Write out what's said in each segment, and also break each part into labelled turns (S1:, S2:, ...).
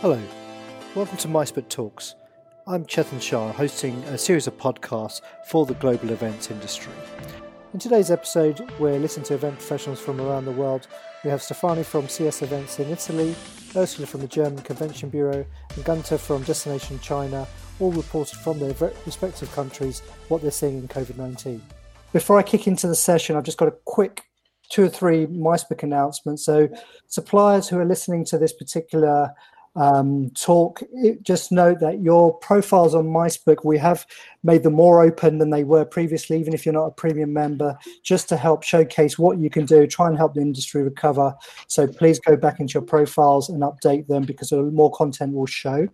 S1: Hello, welcome to micebook Talks. I'm Chetan Shah, hosting a series of podcasts for the global events industry. In today's episode, we're listening to event professionals from around the world. We have Stefani from CS Events in Italy, Ursula from the German Convention Bureau, and Gunter from Destination China, all reported from their respective countries what they're seeing in COVID 19. Before I kick into the session, I've just got a quick two or three micebook announcements. So, suppliers who are listening to this particular um, talk, just note that your profiles on micebook, we have made them more open than they were previously, even if you're not a premium member, just to help showcase what you can do, try and help the industry recover. So please go back into your profiles and update them because more content will show.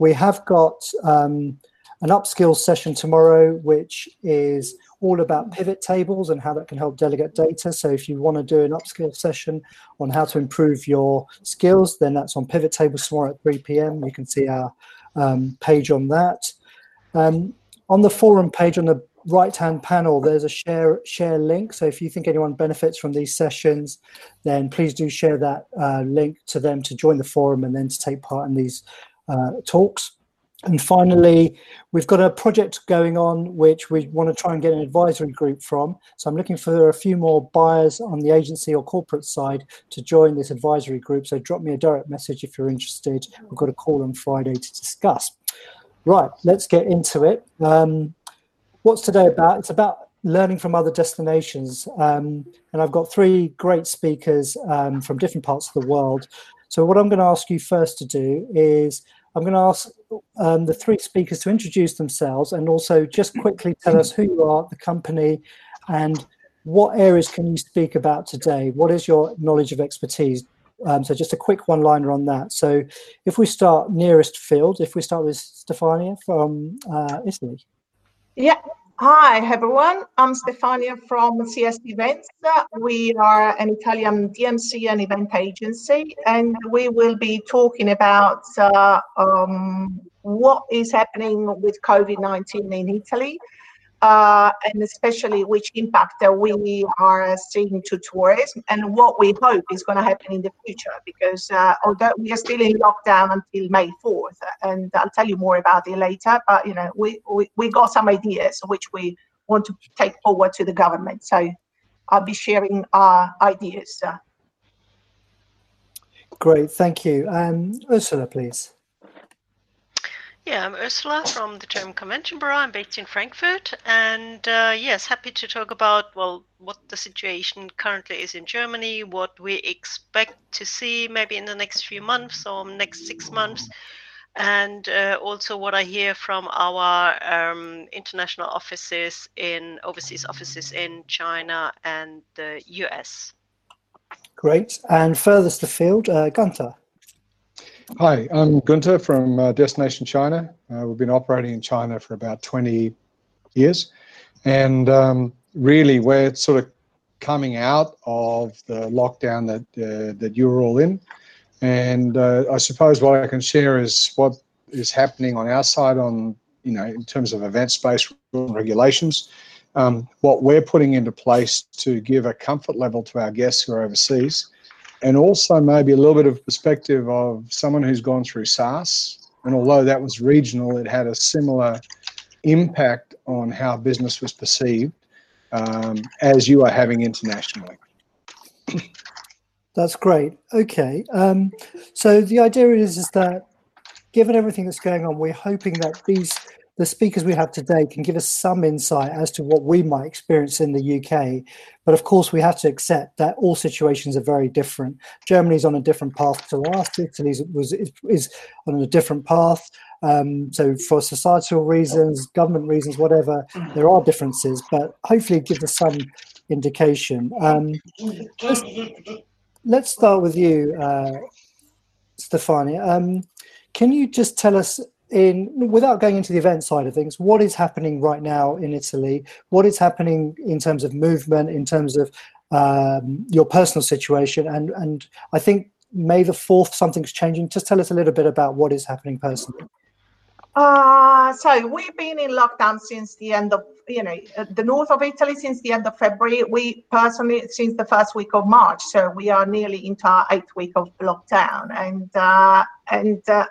S1: We have got um, an upskill session tomorrow, which is all about pivot tables and how that can help delegate data. So if you want to do an upskill session on how to improve your skills, then that's on pivot tables tomorrow at 3 p.m. You can see our um, page on that. Um, on the forum page on the right hand panel, there's a share share link. So if you think anyone benefits from these sessions, then please do share that uh, link to them to join the forum and then to take part in these uh, talks. And finally, we've got a project going on which we want to try and get an advisory group from. So I'm looking for a few more buyers on the agency or corporate side to join this advisory group. So drop me a direct message if you're interested. We've got a call on Friday to discuss. Right, let's get into it. Um, what's today about? It's about learning from other destinations. Um, and I've got three great speakers um, from different parts of the world. So what I'm going to ask you first to do is I'm going to ask um, the three speakers to introduce themselves and also just quickly tell us who you are, the company, and what areas can you speak about today? What is your knowledge of expertise? Um, so just a quick one-liner on that. So if we start nearest field, if we start with Stefania from uh, Italy.
S2: Yeah, Hi, everyone. I'm Stefania from CS Events. We are an Italian DMC and event agency, and we will be talking about uh, um, what is happening with COVID 19 in Italy uh, and especially which impact that we are seeing to tourism and what we hope is going to happen in the future because uh, although we are still in lockdown until May 4th and I'll tell you more about it later but you know we, we, we got some ideas which we want to take forward to the government so I'll be sharing our ideas.
S1: Great, thank you. Um, Ursula, please.
S3: Yeah, I'm Ursula from the German Convention Bureau. I'm based in Frankfurt, and uh, yes, happy to talk about well what the situation currently is in Germany, what we expect to see maybe in the next few months or next six months, and uh, also what I hear from our um, international offices in overseas offices in China and the US.
S1: Great, and furthest afield, uh, Gunter.
S4: Hi, I'm Gunter from uh, Destination China. Uh, we've been operating in China for about 20 years. And um, really, we're sort of coming out of the lockdown that, uh, that you're all in. And uh, I suppose what I can share is what is happening on our side on, you know, in terms of event space regulations, um, what we're putting into place to give a comfort level to our guests who are overseas and also maybe a little bit of perspective of someone who's gone through SARS. And although that was regional, it had a similar impact on how business was perceived um, as you are having internationally.
S1: That's great. Okay. Um, so the idea is, is that given everything that's going on, we're hoping that these the speakers we have today can give us some insight as to what we might experience in the UK. But of course, we have to accept that all situations are very different. Germany's on a different path to us. Italy was is, is on a different path. Um, so for societal reasons, government reasons, whatever, there are differences. But hopefully, it gives us some indication. Um, let's, let's, start with you, uh, Stefania. Um, can you just tell us in without going into the event side of things what is happening right now in italy? What is happening in terms of movement in terms of um, your personal situation? And and i think may the 4th something's changing. Just tell us a little bit about what is happening personally.
S2: Uh, so we've been in lockdown since the end of you know the north of italy since the end of february. We personally since the first week of march. So we are nearly into our eighth week of lockdown. And uh, And uh,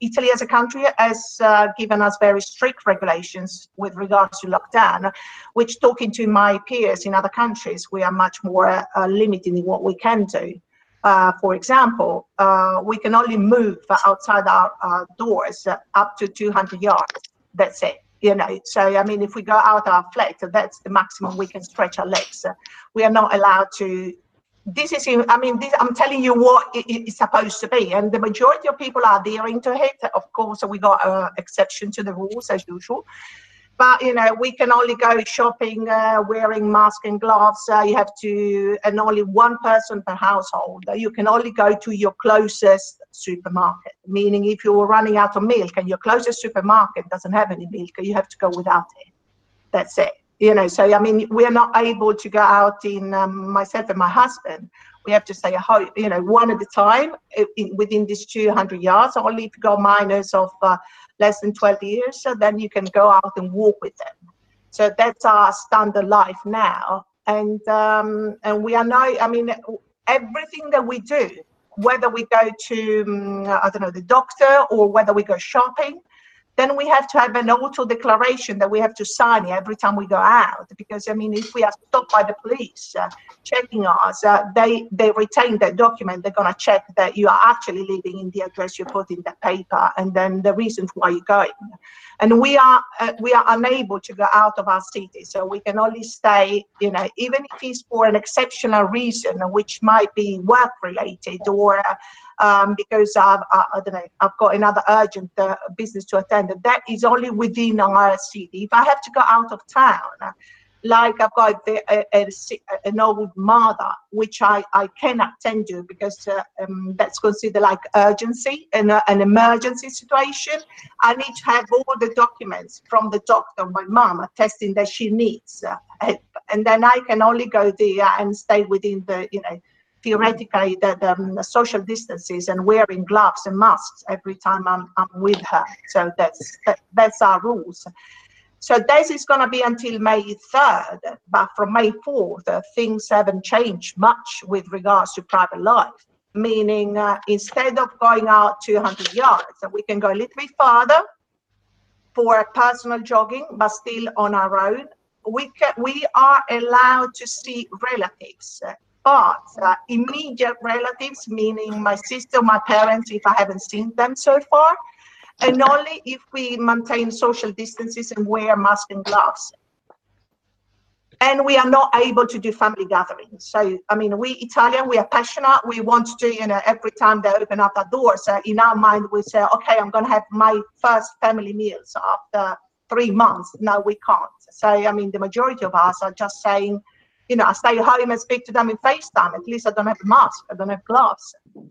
S2: Italy as a country has uh, given us very strict regulations with regards to lockdown, which talking to my peers in other countries, we are much more uh, limited in what we can do. Uh, for example, uh, we can only move outside our, our doors up to 200 yards. That's it you know so i mean if we go out our flat that's the maximum we can stretch our legs we are not allowed to this is i mean this, i'm telling you what it is supposed to be. And the majority of people are adhering to it. Of course we got an exception to the rules as usual. But you know we can only go shopping uh, wearing mask and gloves. Uh, you have to and only one person per household. You can only go to your closest supermarket. Meaning if you're running out of milk and your closest supermarket doesn't have any milk you have to go without it. That's it you know so i mean we are not able to go out in um, myself and my husband. We have to stay at home you know one at a time in, within these 200 yards only if you got minors of uh, less than 12 years so then you can go out and walk with them. So that's our standard life now and um, and we are now i mean everything that we do whether we go to um, i don't know the doctor or whether we go shopping then we have to have an auto declaration that we have to sign every time we go out because i mean if we are stopped by the police uh, checking us uh, they they retain that document they're going to check that you are actually living in the address you put in the paper and then the reasons why you're going. And we are uh, we are unable to go out of our city so we can only stay you know even if it's for an exceptional reason which might be work related or um, because I've, I, don't know, I've got another urgent uh, business to attend. And That is only within our city. If I have to go out of town, like I've got the, a, a, an old mother, which I, I cannot attend to because uh, um, that's considered like urgency and uh, an emergency situation. I need to have all the documents from the doctor, my mom, attesting that she needs uh, help. And then I can only go there and stay within the, you know, theoretically the, the, um, social distances and wearing gloves and masks every time I'm, I'm with her. So that's that, that's our rules. So this is going to be until May 3rd, but from May 4th, uh, things haven't changed much with regards to private life. Meaning, uh, instead of going out 200 yards, we can go a little bit further for personal jogging, but still on our own. We can, we are allowed to see relatives but uh, immediate relatives, meaning my sister, my parents, if I haven't seen them so far, and only if we maintain social distances and wear masks and gloves. And we are not able to do family gatherings. So, I mean, we Italian, we are passionate. We want to, you know, every time they open up the doors, uh, in our mind, we say, okay, I'm going to have my first family meals after three months. No, we can't. So, I mean, the majority of us are just saying, you know, I stay home and speak to them in FaceTime. At least I don't have a mask. I don't have gloves. Okay.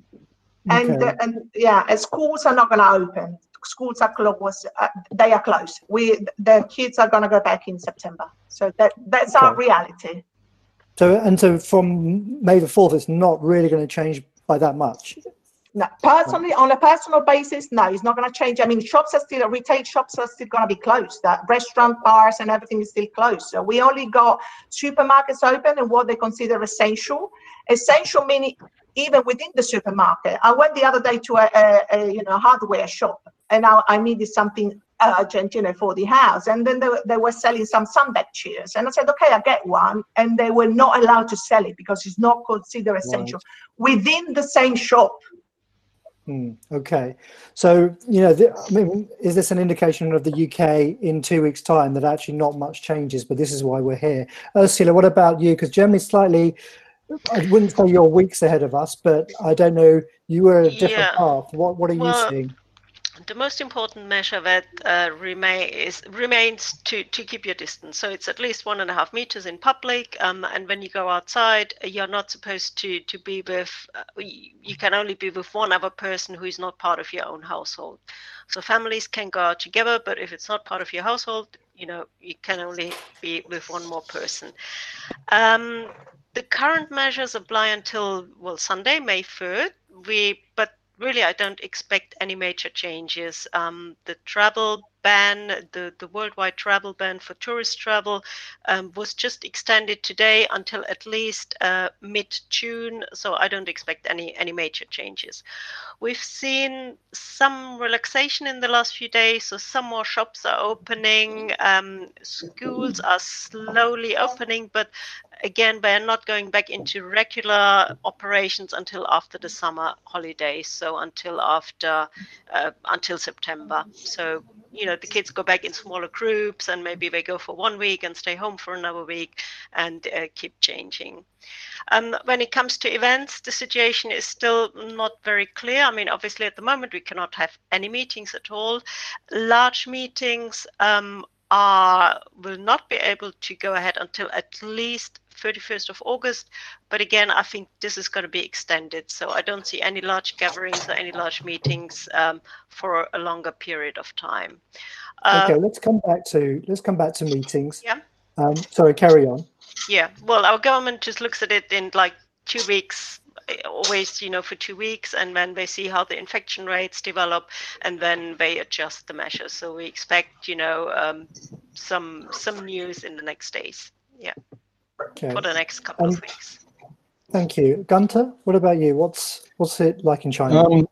S2: And uh, and yeah, and schools are not going to open. Schools are closed. Uh, they are closed. We the kids are going to go back in September. So that that's okay. our reality.
S1: So and so from May the fourth, it's not really going to change by that much.
S2: No, personally, on a personal basis, no, it's not going to change. I mean, shops are still, retail shops are still going to be closed. Uh, restaurant, bars, and everything is still closed. So we only got supermarkets open and what they consider essential. Essential meaning even within the supermarket. I went the other day to a, a, a you know hardware shop and I, I needed something urgent, you know, for the house. And then they, they were selling some sunbed chairs. And I said, okay, I get one. And they were not allowed to sell it because it's not considered essential right. within the same shop.
S1: Mm, okay, so you know, the, I mean, is this an indication of the UK in two weeks' time that actually not much changes, but this is why we're here? Ursula, what about you? Because Germany's slightly, I wouldn't say you're weeks ahead of us, but I don't know. You were a different yeah. path. What What are well, you seeing?
S3: The most important measure that uh, remains to, to keep your distance. So it's at least one and a half meters in public. Um, and when you go outside, you're not supposed to, to be with, uh, you can only be with one other person who is not part of your own household. So families can go out together, but if it's not part of your household, you know, you can only be with one more person. Um, the current measures apply until, well, Sunday, May 3rd. We, but really, I don't expect any major changes. Um, the travel ban, the, the worldwide travel ban for tourist travel, um, was just extended today until at least uh, mid June. So I don't expect any any major changes. We've seen some relaxation in the last few days, so some more shops are opening, um, schools are slowly opening, but again, they're not going back into regular operations until after the summer holidays, so until after uh, until September. So you know the kids go back in smaller groups, and maybe they go for one week and stay home for another week, and uh, keep changing. Um, when it comes to events, the situation is still not very clear. I mean, obviously, at the moment, we cannot have any meetings at all. Large meetings um, are will not be able to go ahead until at least 31st of August. But again, I think this is going to be extended. So I don't see any large gatherings or any large meetings um, for a longer period of time.
S1: Uh, okay, let's come back to let's come back to meetings.
S3: Yeah.
S1: Um, sorry, carry on.
S3: Yeah. Well, our government just looks at it in like two weeks always you know for two weeks and then they see how the infection rates develop and then they adjust the measures so we expect you know um, some some news in the next days yeah okay. for the next couple um, of weeks
S1: thank you gunter what about you what's what's it like in china um,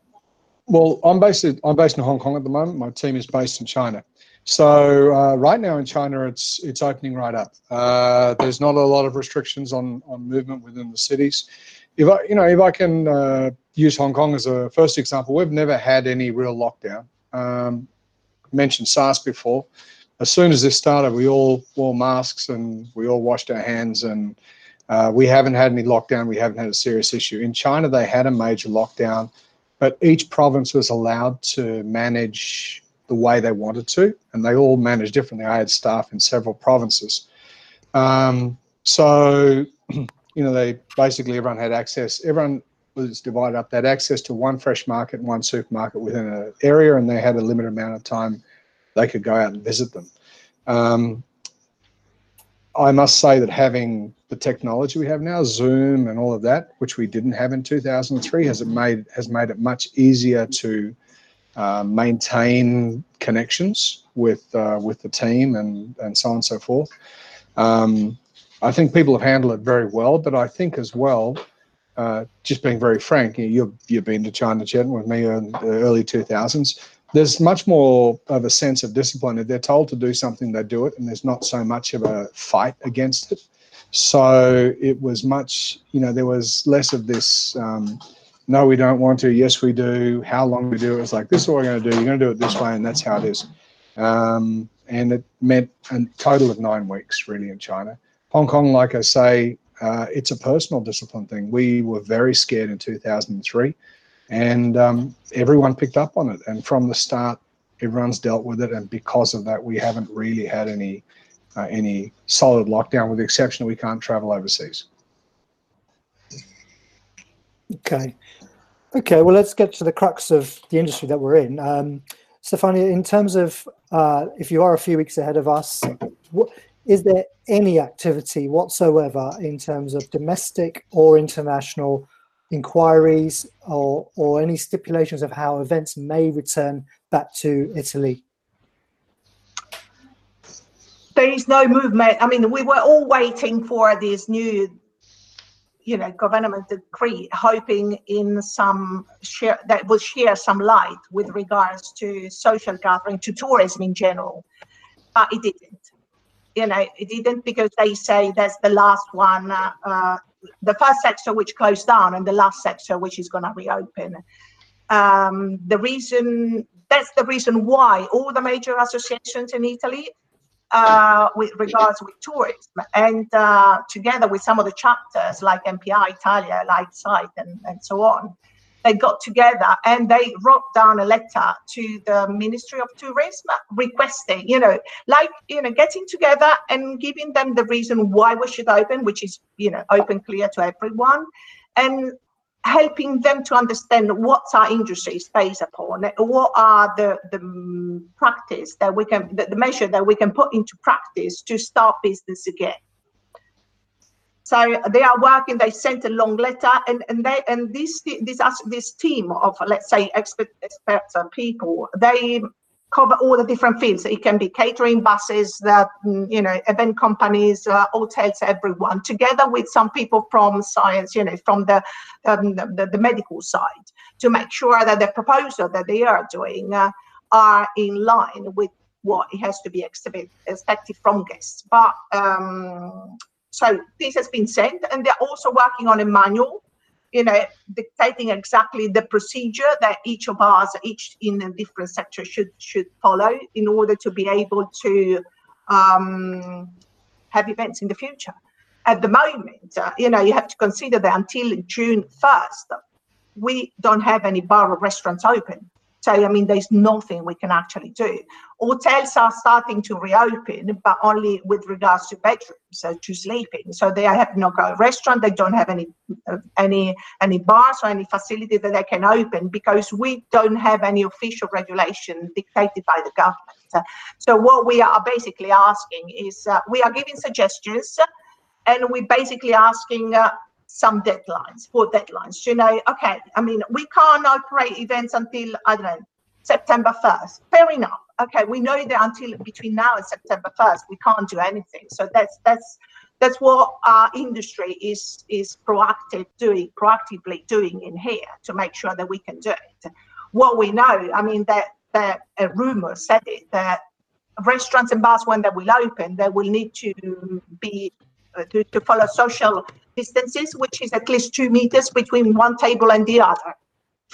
S4: well i'm based in, i'm based in hong kong at the moment my team is based in china so uh, right now in China, it's it's opening right up. Uh, there's not a lot of restrictions on on movement within the cities if I, you know, if I can uh, use Hong Kong as a first example, we've never had any real lockdown. Um, mentioned SARS before. As soon as this started, we all wore masks and we all washed our hands, and uh, we haven't had any lockdown. We haven't had a serious issue. In China, they had a major lockdown, but each province was allowed to manage the way they wanted to, and they all managed differently. I had staff in several provinces. Um, so you know, they basically everyone had access. Everyone was divided up. They had access to one fresh market and one supermarket within an area, and they had a limited amount of time they could go out and visit them. Um, I must say that having the technology we have now, Zoom and all of that, which we didn't have in 2003, has it made has made it much easier to uh, maintain connections with uh, with the team and and so on and so forth. Um, I think people have handled it very well, but I think as well, uh, just being very frank, you've, you've been to China, Chet, with me in the early 2000s. There's much more of a sense of discipline. If they're told to do something, they do it, and there's not so much of a fight against it. So it was much, you know, there was less of this, um, no, we don't want to, yes, we do, how long we do it. It was like, this is what we're going to do. You're going to do it this way, and that's how it is. Um, and it meant a total of nine weeks, really, in China. Hong Kong, like I say, uh, it's a personal discipline thing. We were very scared in 2003, and um, everyone picked up on it. And from the start, everyone's dealt with it. And because of that, we haven't really had any uh, any solid lockdown, with the exception that we can't travel overseas.
S1: Okay. Okay, well, let's get to the crux of the industry that we're in. Um, Stefania, in terms of uh, if you are a few weeks ahead of us, what, is there any activity whatsoever in terms of domestic or international inquiries or, or any stipulations of how events may return back to Italy?
S2: There is no movement. I mean, we were all waiting for this new, you know, government decree, hoping in some share that will share some light with regards to social gathering, to tourism in general, but it didn't you know, it didn't because they say that's the last one, uh, uh, the first sector which closed down and the last sector which is going to reopen. Um, the reason that's the reason why all the major associations in Italy, uh, with regards with tourism, and uh, together with some of the chapters like MPI Italia, like Site, and, and so on, they got together and they wrote down a letter to the Ministry of Tourism requesting, you know, like, you know, getting together and giving them the reason why we should open, which is, you know, open clear to everyone, and helping them to understand what our industry is based upon, what are the, the mm, practice that we can, the, the measure that we can put into practice to start business again. So they are working. They sent a long letter, and and they and this this this team of let's say expert experts and people they cover all the different fields. It can be catering, buses, the you know event companies, uh, hotels, everyone together with some people from science, you know, from the um, the, the medical side to make sure that the proposal that they are doing uh, are in line with what it has to be expected from guests. But um, so this has been sent, and they're also working on a manual you know, dictating exactly the procedure that each of us, each in a different sector, should should follow in order to be able to um, have events in the future. At the moment, uh, you know, you have to consider that until June first, we don't have any bar or restaurants open. So, I mean, there's nothing we can actually do. Hotels are starting to reopen, but only with regards to bedrooms, so to sleeping. So they have no restaurant. They don't have any uh, any any bars or any facility that they can open because we don't have any official regulation dictated by the government. So what we are basically asking is uh, we are giving suggestions, and we're basically asking uh, some deadlines, for deadlines. You know, okay, I mean, we can't operate events until, I don't know, September 1st. Fair enough. Okay, we know that until between now and September 1st, we can't do anything. So that's that's that's what our industry is is proactive doing, proactively doing in here to make sure that we can do it. What we know, I mean, that that a rumor said it that restaurants and bars when they will open, they will need to be uh, to, to follow social distances, which is at least two meters between one table and the other.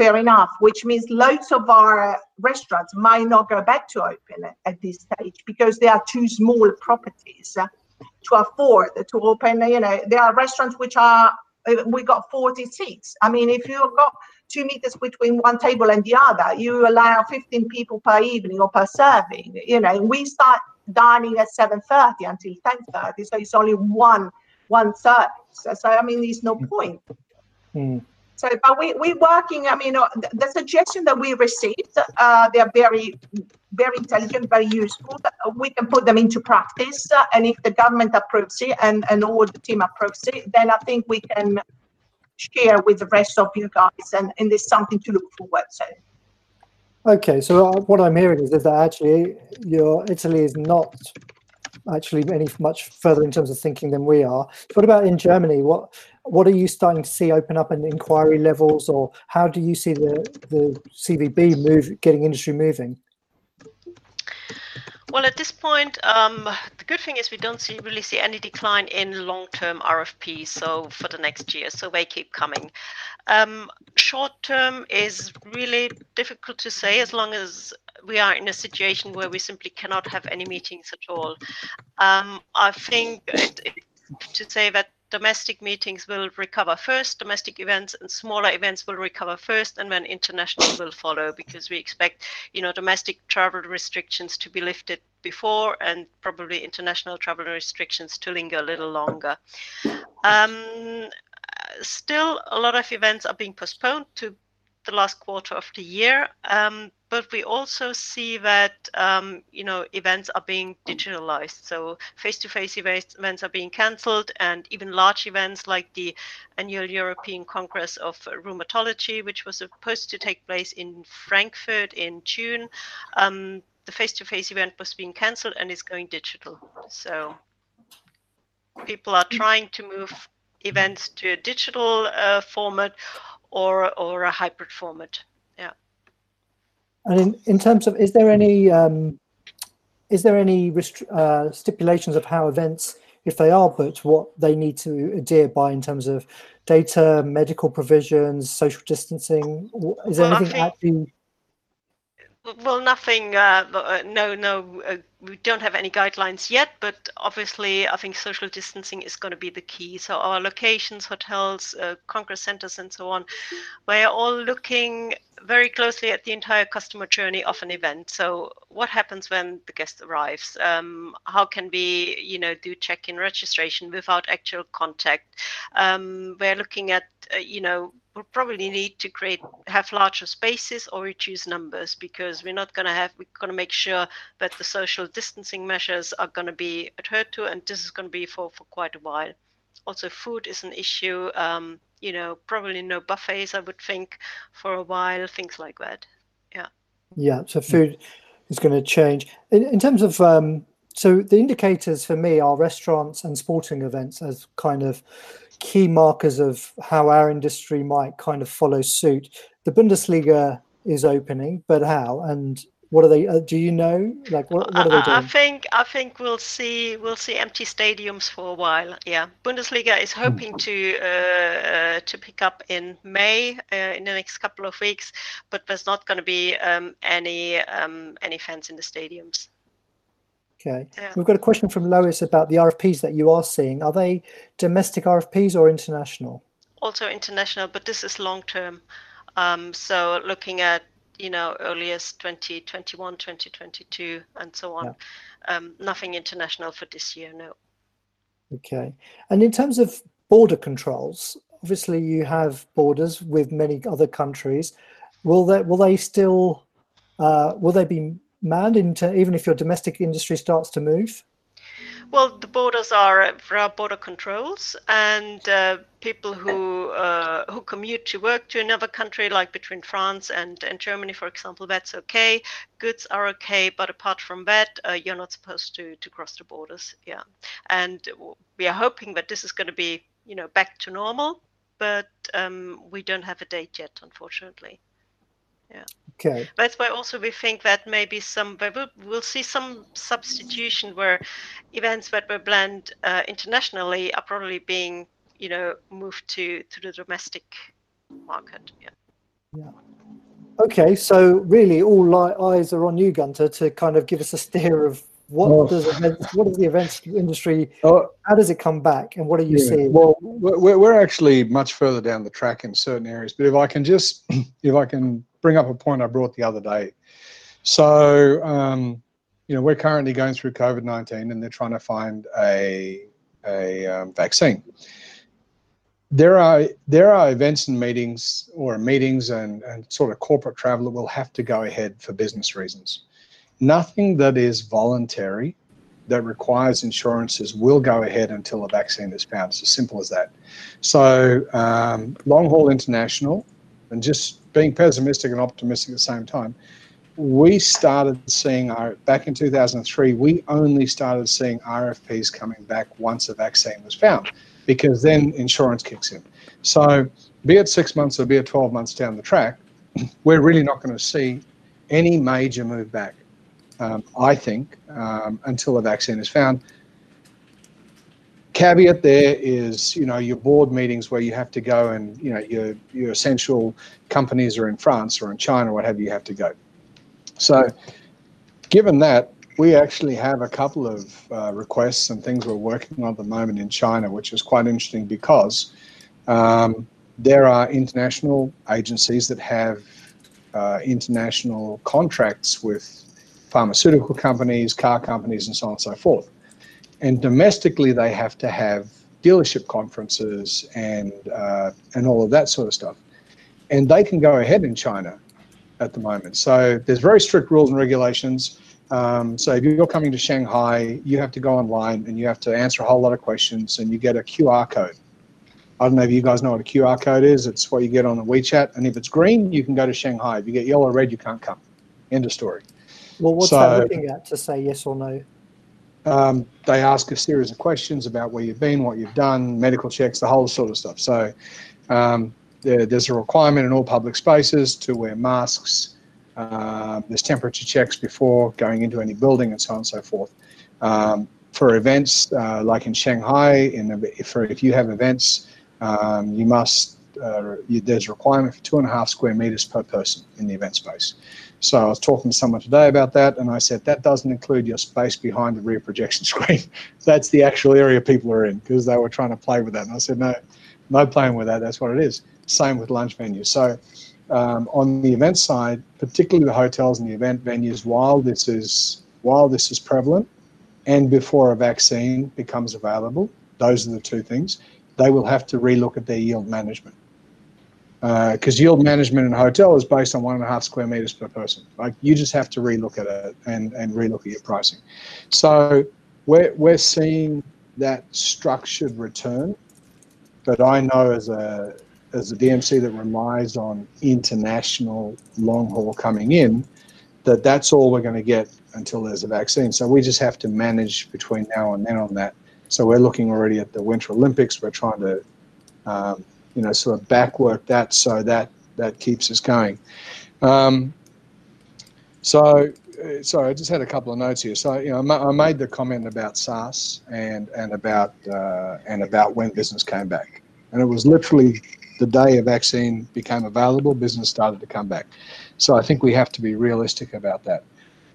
S2: Fair enough, which means loads of our restaurants might not go back to open at, this stage because they are too small properties uh, to afford to open. You know, there are restaurants which are uh, we got 40 seats. I mean, if you've got two meters between one table and the other, you allow 15 people per evening or per serving. You know, we start dining at 7.30 until 10.30, so it's only one one service. So I mean, there's no point. Mm. So, but we we're working. I mean, uh, the, the suggestion that we received, uh, they are very, very intelligent, very useful. We can put them into practice, uh, and if the government approves it and and all the team approves it, then I think we can share with the rest of you guys, and and there's something to look forward to.
S1: Okay, so uh, what I'm hearing is that actually your Italy is not actually any much further in terms of thinking than we are. What about in Germany? What what are you starting to see open up in inquiry levels, or how do you see the the CVB move getting industry moving?
S3: Well, at this point, um, the good thing is we don't see really see any decline in long-term RFPs. So for the next year, so they keep coming. Um, short term is really difficult to say as long as we are in a situation where we simply cannot have any meetings at all. Um, I think it, it, to say that domestic meetings will recover first, domestic events and smaller events will recover first, and then international will follow because we expect, you know, domestic travel restrictions to be lifted before and probably international travel restrictions to linger a little longer. Um, still, a lot of events are being postponed to the last quarter of the year. Um, but we also see that um, you know events are being digitalized. So face-to-face events are being cancelled, and even large events like the annual European Congress of Rheumatology, which was supposed to take place in Frankfurt in June, um, the face-to-face event was being cancelled and is going digital. So people are trying to move events to a digital uh, format or or a hybrid format. Yeah.
S1: And in, in terms of, is there any um, is there any uh, stipulations of how events, if they are booked, what they need to adhere by in terms of data, medical provisions, social distancing? Is there well, anything think, actually?
S3: Well, nothing. Uh, uh no, no. Uh, we don't have any guidelines yet, but obviously, I think social distancing is going to be the key. So our locations, hotels, uh, congress centers, and so on, we're all looking very closely at the entire customer journey of an event. So what happens when the guest arrives? Um, how can we, you know, do check-in registration without actual contact? Um, we're looking at, uh, you know, we'll probably need to create have larger spaces or reduce numbers because we're not going to have we're going to make sure that the social distancing measures are going to be adhered to, and this is going to be for, for quite a while. Also, food is an issue. Um, you know, probably no buffets, I would think, for a while, things like that. Yeah.
S1: Yeah. So food is going to change in, in terms of. Um, so the indicators for me are restaurants and sporting events as kind of key markers of how our industry might kind of follow suit. The Bundesliga is opening, but how? And what are they? Uh, do you know? Like, what, what are they doing?
S3: I think I think we'll see we'll see empty stadiums for a while. Yeah, Bundesliga is hoping hmm. to uh, uh, to pick up in May uh, in the next couple of weeks, but there's not going to be um, any um, any fans in the stadiums.
S1: Okay. Yeah. We've got a question from Lois about the RFPs that you are seeing. Are they domestic RFPs or international?
S3: Also international, but this is long term. Um, so looking at you know earliest 2021 2022 and so on yeah. um, nothing international for this year no
S1: okay and in terms of border controls obviously you have borders with many other countries will they will they still uh, will they be manned into even if your domestic industry starts to move
S3: well, the borders are there are border controls, and uh, people who uh, who commute to work to another country, like between France and, and Germany, for example, that's okay. Goods are okay, but apart from that, uh, you're not supposed to to cross the borders. Yeah, and we are hoping that this is going to be you know back to normal, but um, we don't have a date yet, unfortunately. Yeah.
S1: Okay.
S3: That's why also we think that maybe some we'll, we'll see some substitution where events that were planned uh, internationally are probably being you know moved to to the domestic market. Yeah.
S1: Yeah. Okay, so really, all eyes are on you, Gunter, to kind of give us a steer of what oh. does events, what does the events industry oh. how does it come back and what are you yeah. seeing
S4: well we're, we're actually much further down the track in certain areas but if i can just if i can bring up a point I brought the other day. So, um, you know, we're currently going through COVID 19 and they're trying to find a, a um, vaccine. There are there are events and meetings or meetings and, and sort of corporate travel that will have to go ahead for business reasons. Nothing that is voluntary that requires insurances will go ahead until a vaccine is found. It's as simple as that. So, um, long haul international, and just being pessimistic and optimistic at the same time, we started seeing our back in 2003 we only started seeing rfps coming back once a vaccine was found because then insurance kicks in. So be it six months or be it 12 months down the track we're really not going to see any major move back um, i think um, until a vaccine is found caveat there is you know your board meetings where you have to go and you know your your essential companies are in France or in China or what have you have to go. So given that we actually have a couple of uh, requests and things we're working on at the moment in China, which is quite interesting because um, there are international agencies that have uh, international contracts with pharmaceutical companies, car companies, and so on and so forth. And domestically, they have to have dealership conferences and uh, and all of that sort of stuff. And they can go ahead in China at the moment. So there's very strict rules and regulations. Um, so if you're coming to Shanghai, you have to go online and you have to answer a whole lot of questions, and you get a QR code. I don't know if you guys know what a QR code is. It's what you get on the WeChat, and if it's green, you can go to Shanghai. If you get yellow or red, you can't come. End of story.
S1: Well, what's so, that looking at to say yes or no?
S4: Um, they ask a series of questions about where you've been, what you've done, medical checks, the whole sort of stuff. So um, there, there's a requirement in all public spaces to wear masks. Uh, there's temperature checks before going into any building and so on and so forth. Um, for events uh, like in Shanghai, in for if you have events, um, you must uh, you, there's a requirement for two and a half square meters per person in the event space. So I was talking to someone today about that, and I said that doesn't include your space behind the rear projection screen. That's the actual area people are in because they were trying to play with that. And I said, no, no playing with that. That's what it is. Same with lunch venues. So um, on the event side, particularly the hotels and the event venues, while this is while this is prevalent, and before a vaccine becomes available, those are the two things. They will have to relook at their yield management because uh, yield management in a hotel is based on one and a half square meters per person. Like you just have to relook at it and, and relook at your pricing. So we're, we're seeing that structured return, but I know as a as a DMC that relies on international long haul coming in, that that's all we're going to get until there's a vaccine. So we just have to manage between now and then on that. So we're looking already at the Winter Olympics. We're trying to um, you know, sort of backwork that so that that keeps us going. Um, so, uh, sorry, I just had a couple of notes here. So, you know, I made the comment about SARS and and about uh, and about when business came back, and it was literally the day a vaccine became available, business started to come back. So, I think we have to be realistic about that.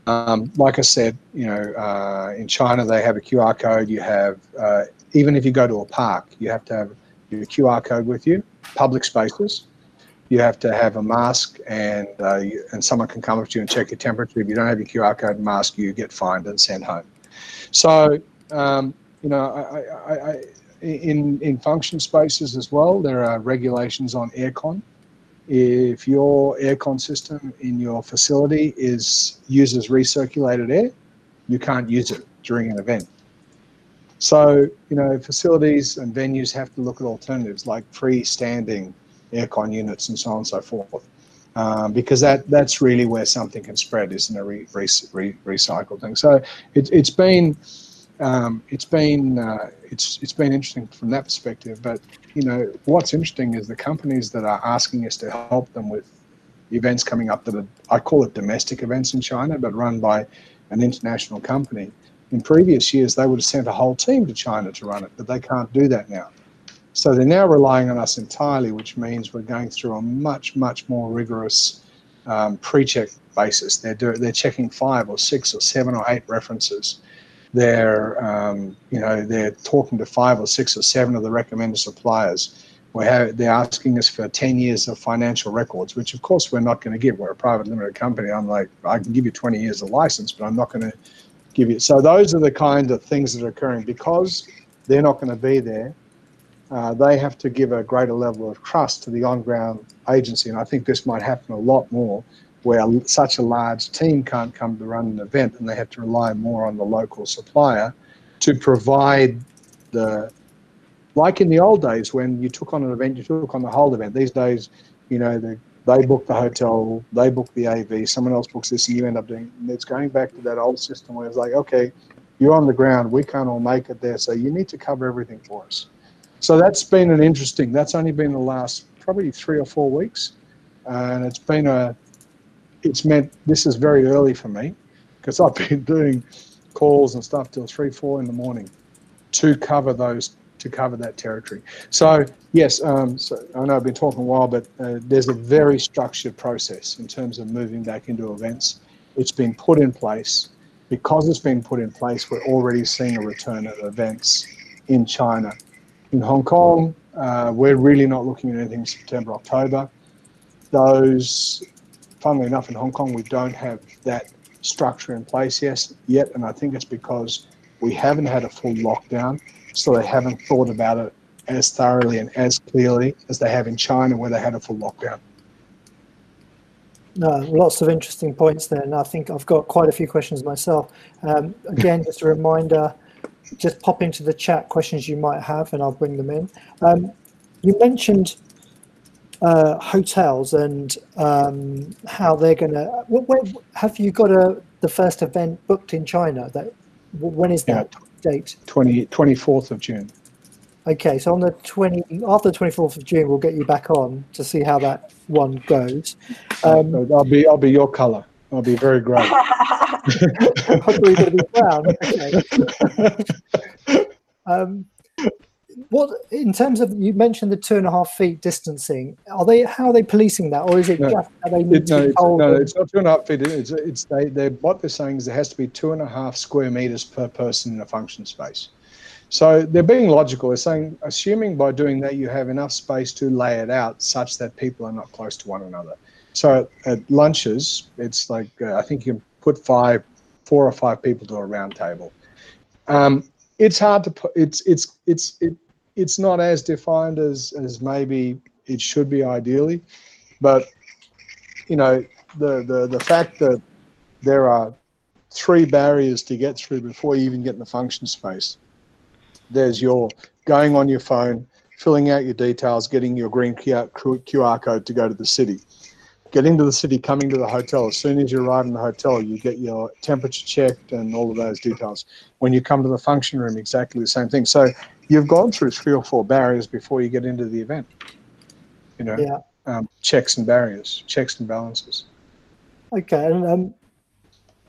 S4: Um, like I said, you know, uh, in China they have a QR code. You have uh, even if you go to a park, you have to have your QR code with you. Public spaces, you have to have a mask, and uh, and someone can come up to you and check your temperature. If you don't have your QR code and mask, you get fined and sent home. So, um, you know, I, I, I, in in function spaces as well, there are regulations on aircon. If your aircon system in your facility is uses recirculated air, you can't use it during an event. So, you know, facilities and venues have to look at alternatives like freestanding aircon units and so on and so forth. Um, because that that's really where something can spread, isn't a re, re, re, recycled thing. So it, it's been um, it's been uh, it's it's been interesting from that perspective. But you know what's interesting is the companies that are asking us to help them with events coming up that are, I call it domestic events in China, but run by an international company in previous years, they would have sent a whole team to China to run it, but they can't do that now. So they're now relying on us entirely, which means we're going through a much, much more rigorous um, pre-check basis. They're do, they're checking five or six or seven or eight references. They're um, you know they're talking to five or six or seven of the recommended suppliers. We have, they're asking us for 10 years of financial records, which of course we're not going to give. We're a private limited company. I'm like, I can give you 20 years of license, but I'm not going to give you. So those are the kind of things that are occurring because they're not going to be there. Uh, they have to give a greater level of trust to the on-ground agency, and I think this might happen a lot more, where such a large team can't come to run an event, and they have to rely more on the local supplier to provide the, like in the old days when you took on an event, you took on the whole event. These days, you know, the they book the hotel, they book the AV, someone else books this, and you end up doing. It's going back to that old system where it's like, okay, you're on the ground, we can't all make it there, so you need to cover everything for us. So that's been an interesting. That's only been the last probably three or four weeks, and it's been a. It's meant this is very early for me, because I've been doing calls and stuff till three, four in the morning, to cover those to cover that territory. So yes, um, so I know I've been talking a while, but uh, there's a very structured process in terms of moving back into events. It's been put in place. Because it's been put in place, we're already seeing a return of events in China. In Hong Kong, uh, we're really not looking at anything September, October. Those, funnily enough, in Hong Kong, we don't have that structure in place yes, yet, and I think it's because we haven't had a full lockdown so they haven't thought about it as thoroughly and as clearly as they have in China, where they had a full lockdown.
S1: No, lots of interesting points there, and I think I've got quite a few questions myself. Um, again, just a reminder, just pop into the chat questions you might have, and I'll bring them in. Um, you mentioned uh, hotels and um, how they're going to. Have you got a the first event booked in China? That when is that? Yeah date?
S4: 20, 24th of June.
S1: Okay, so on the 20, after the 24th of June, we'll get you back on to see how that one goes.
S4: Um, I'll be I'll be your colour. I'll be very grey.
S1: Hopefully, going to be brown. Okay. Um, what in terms of you mentioned the two and a half feet distancing? Are they how are they policing that, or is it no, just they need it,
S4: no, it's, no, it's not two and a half feet. It's it's they they what they're saying is there has to be two and a half square meters per person in a function space. So they're being logical. They're saying assuming by doing that you have enough space to lay it out such that people are not close to one another. So at, at lunches, it's like uh, I think you can put five, four or five people to a round table. Um, it's hard to put. It's it's it's it, it's not as defined as as maybe it should be ideally, but you know the the the fact that there are three barriers to get through before you even get in the function space. There's your going on your phone, filling out your details, getting your green QR code to go to the city. Get into the city, coming to the hotel. As soon as you arrive in the hotel, you get your temperature checked and all of those details. When you come to the function room, exactly the same thing. So you've gone through three or four barriers before you get into the event. You know,
S1: Yeah.
S4: um, checks and barriers, checks and balances.
S1: Okay, and um,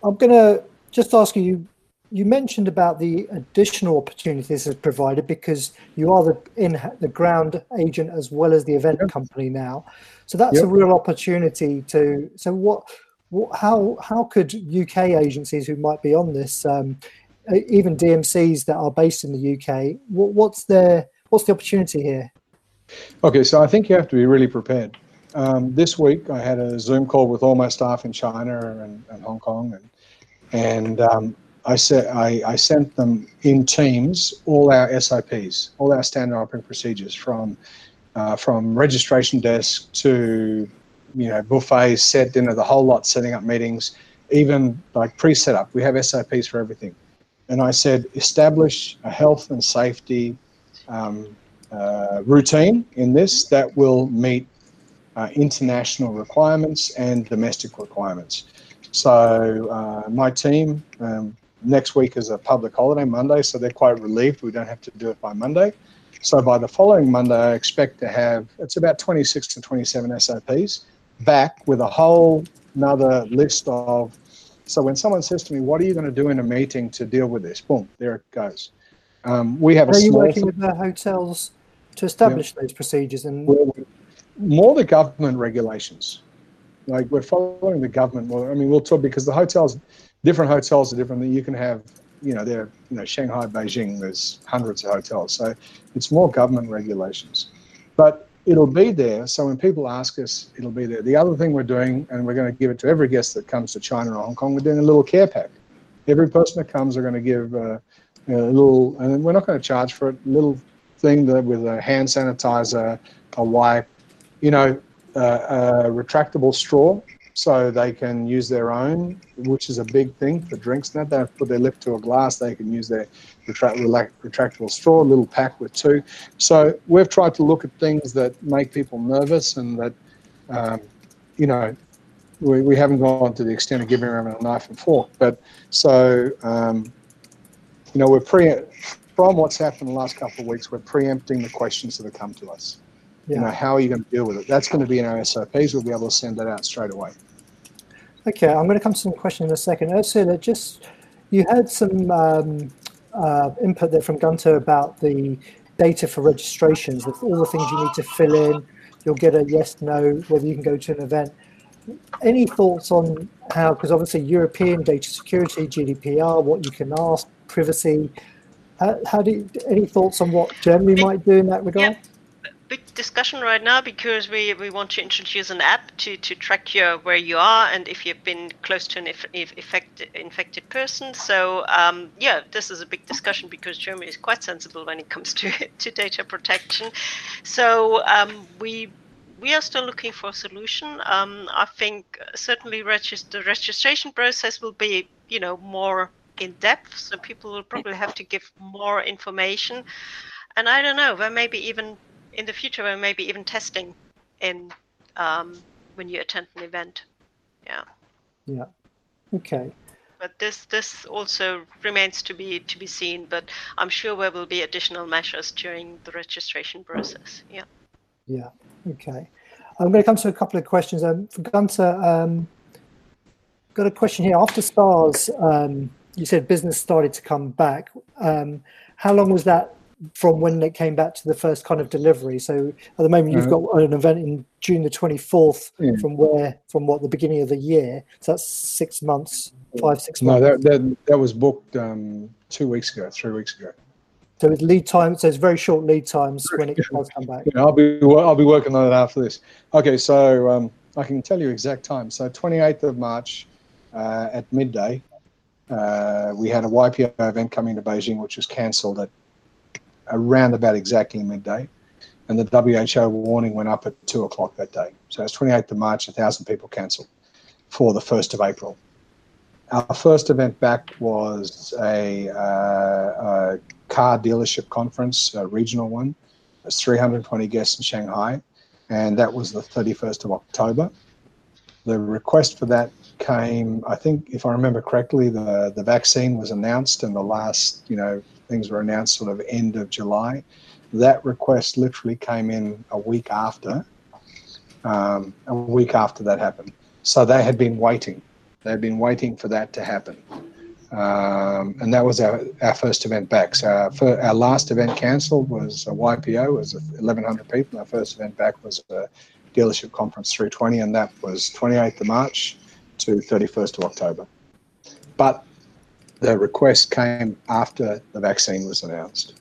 S1: I'm going to just ask you. You mentioned about the additional opportunities has provided because you are the in the ground agent as well as the event
S4: Yep.
S1: company now. So that's a real opportunity to. So what? what how how could UK agencies who might be on this, um, even DMCs that are based in the UK, what, what's their what's the opportunity here?
S4: Okay, so I think you have to be really prepared. Um, this week, I had a Zoom call with all my staff in China and, and Hong Kong, and and um, I said I, I sent them in teams all our SOPs, all our standard operating procedures, from uh, from registration desk to you know buffets, set dinner, the whole lot, setting up meetings, even like pre-setup. We have SOPs for everything, and I said establish a health and safety. Um, uh, routine in this that will meet uh, international requirements and domestic requirements. So uh, my team um, next week is a public holiday, Monday, so they're quite relieved we don't have to do it by Monday. So by the following Monday, I expect to have it's about 26 to 27 SOPs back with a whole another list of. So when someone says to me, "What are you going to do in a meeting to deal with this?" Boom, there it goes. Um, we have a
S1: Are you working with the hotels to establish those procedures and
S4: more the government regulations. Like we're following the government. Well, I mean, we'll talk because the hotels, different hotels are different. You can have, you know, there, you know, Shanghai, Beijing. There's hundreds of hotels, so it's more government regulations. But it'll be there. So when people ask us, it'll be there. The other thing we're doing, and we're going to give it to every guest that comes to China or Hong Kong, we're doing a little care pack. Every person that comes, we're going to give uh, a little, and we're not going to charge for it. Little thing that with a hand sanitizer, a wipe, you know, uh, a retractable straw so they can use their own, which is a big thing for drinks. Now they put their lip to a glass, they can use their retract, retractable straw, little pack with two. So we've tried to look at things that make people nervous and that, um, you know, we, we haven't gone to the extent of giving them a knife and fork. But so, um, you know, we're pre from what's happened in the last couple of weeks, we're preempting the questions that have come to us. You know, how are you going to deal with it? That's going to be in our SOPs. We'll be able to send that out straight away.
S1: Okay, I'm going to come to some questions in a second. Ursula, just you had some um, uh, input there from Gunter about the data for registrations, with all the things you need to fill in. You'll get a yes, no, whether you can go to an event. Any thoughts on how, because obviously European data security, GDPR, what you can ask, privacy. How, how do you, any thoughts on what Germany might do in that regard?
S3: Big discussion right now because we, we want to introduce an app to, to track your where you are and if you've been close to an if, if infected infected person. So um, yeah, this is a big discussion because Germany is quite sensible when it comes to to data protection. So um, we we are still looking for a solution. Um, I think certainly the registration process will be you know more in depth, so people will probably have to give more information. And I don't know, there may be even in the future there may be even testing in um, when you attend an event. Yeah,
S1: Yeah. Okay.
S3: but this this also remains to be to be seen. But I'm sure there will be additional measures during the registration process. Yeah.
S1: Yeah. Okay. I'm going to come to a couple of questions. Um, for Gunter, um, got a question here. After SARS, um, you said business started to come back. Um, how long was that from when it came back to the first kind of delivery? So at the moment, you've
S4: Uh,
S1: got an event in June the 24th
S4: Yeah.
S1: from where, from what, the beginning of the year. So that's six months, five, six
S4: No,
S1: months.
S4: that, that, that was booked um, two weeks ago, three weeks ago.
S1: So it's lead time. So it's very short lead times when it does come back.
S4: Yeah, I'll be I'll be working on it after this. Okay, so um, I can tell you exact time. So 28th of March uh, at midday, uh, we had a YPO event coming to Beijing, which was cancelled at around about exactly midday, and the WHO warning went up at two o'clock that day. So it's 28th of March, a thousand people cancelled for the 1st of April. Our first event back was a, uh, a car dealership conference, a regional one. There's 320 guests in Shanghai, and that was the 31st of October. the request for that came, I think, if I remember correctly, the, the vaccine was announced in the last, you know, things were announced sort of end of July. That request literally came in a week after, um, a week after that happened. So they had been waiting. They had been waiting for that to happen. Um, and that was our, our first event back. So our, our last event cancelled was a YPO, was 1,100 people. Our first event back was a dealership conference 320, and that was 28th of March to 31st of October. But the request came after the vaccine was announced.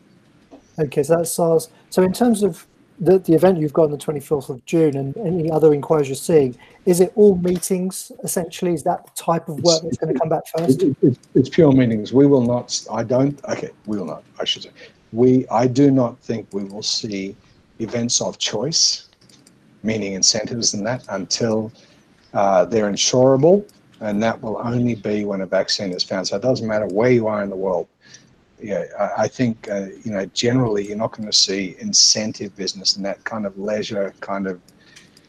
S1: Okay, so that's SARS. So in terms of the, the event you've got on the 24th of June and any other inquiries you're seeing, is it all meetings essentially? Is that the type of work that's going to come back first?
S4: It, it, it's pure meetings. We will not, I don't, okay, we will not, I should say. We, I do not think we will see events of choice, meaning incentives and that, until uh, they're insurable, and that will only be when a vaccine is found. So it doesn't matter where you are in the world. Yeah, I, I think uh, you know generally you're not going to see incentive business and that kind of leisure kind of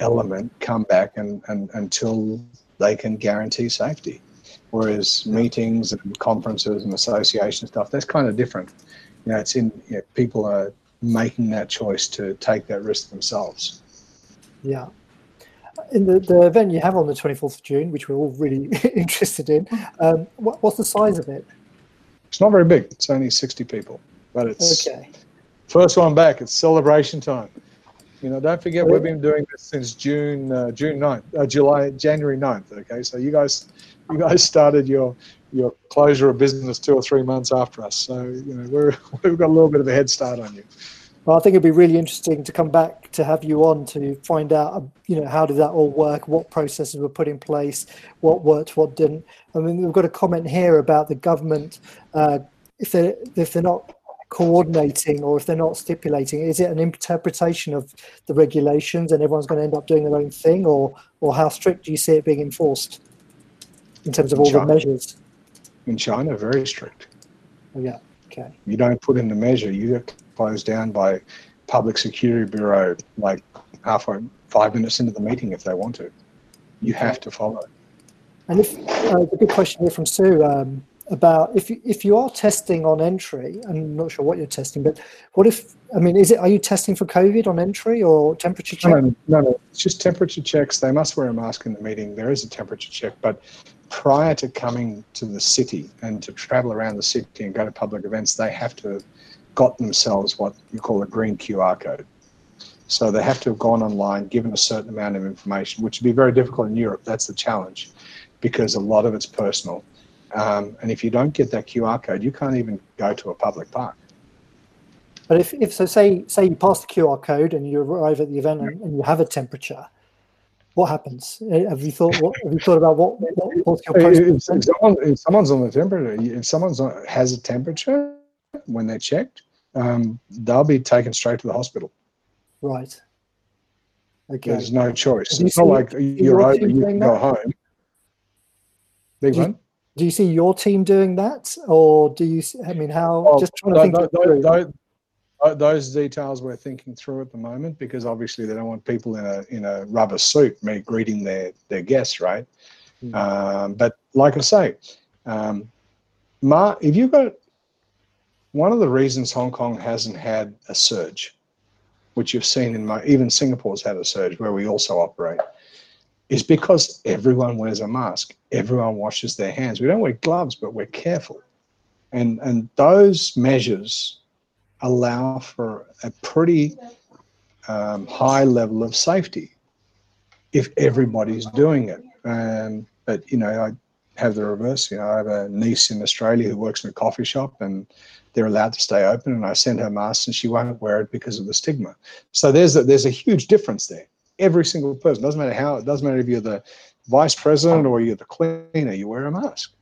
S4: element come back and, and until they can guarantee safety. Whereas meetings and conferences and association stuff, that's kind of different. You know, it's in you know, people are making that choice to take that risk themselves.
S1: Yeah in the, the event you have on the 24th of June, which we're all really interested in, um, what, what's the size of it?
S4: It's not very big. It's only 60 people, but it's
S1: okay.
S4: first one back. It's celebration time. You know, don't forget we've been doing this since June, uh, June 9th, uh, July, January 9th. Okay, so you guys, you guys started your your closure of business two or three months after us. So you know, we're we've got a little bit of a head start on you.
S1: Well, I think it'd be really interesting to come back to have you on to find out, uh, you know, how did that all work? What processes were put in place? What worked? What didn't? I mean, we've got a comment here about the government. Uh, if they if they're not coordinating or if they're not stipulating, is it an interpretation of the regulations and everyone's going to end up doing their own thing, or or how strict do you see it being enforced in terms of all
S4: China,
S1: the measures?
S4: In China, very strict.
S1: Oh, yeah. Okay.
S4: You don't put in the measure. You closed down by public security bureau like half five minutes into the meeting if they want to. You have to follow.
S1: And if uh, a good question here from Sue um, about if you, if you are testing on entry, I'm not sure what you're testing, but what if I mean, is it are you testing for COVID on entry or temperature check?
S4: No, no, no, it's just temperature checks. They must wear a mask in the meeting. There is a temperature check, but prior to coming to the city and to travel around the city and go to public events, they have to got themselves what you call a green QR code. So they have to have gone online, given a certain amount of information, which would be very difficult in Europe. That's the challenge because a lot of it's personal. Um, and if you don't get that QR code, you can't even go to a public park.
S1: But if, if so, say say you pass the QR code and you arrive at the event and, and you have a temperature, what happens? Uh, have you thought? What, have you thought about what? what
S4: if, if, someone, if someone's on the temperature, if someone's on, has a temperature when they're checked, um, they'll be taken straight to the hospital.
S1: Right. Okay.
S4: There's no choice. It's not like you're over, you can go home. Big
S1: do
S4: one.
S1: You, do you see your team doing that, or do you? I mean, how?
S4: Well,
S1: just trying to think.
S4: Those, those, those, details we're thinking through at the moment because obviously they don't want people in a in a rubber suit me greeting their their guests, right? Mm. Um, but like I say, um, Ma, if you've got one of the reasons Hong Kong hasn't had a surge, which you've seen in my, even Singapore's had a surge where we also operate, is because everyone wears a mask. Everyone washes their hands. We don't wear gloves, but we're careful. And, and those measures allow for a pretty um, high level of safety if everybody's doing it. Um, but, you know, I have the reverse. You know, I have a niece in Australia who works in a coffee shop and they're allowed to stay open and I send her masks and she won't wear it because of the stigma. So there's a, there's a huge difference there. Every single person, doesn't matter how, it doesn't matter if you're the vice president or you're the cleaner, you wear a mask.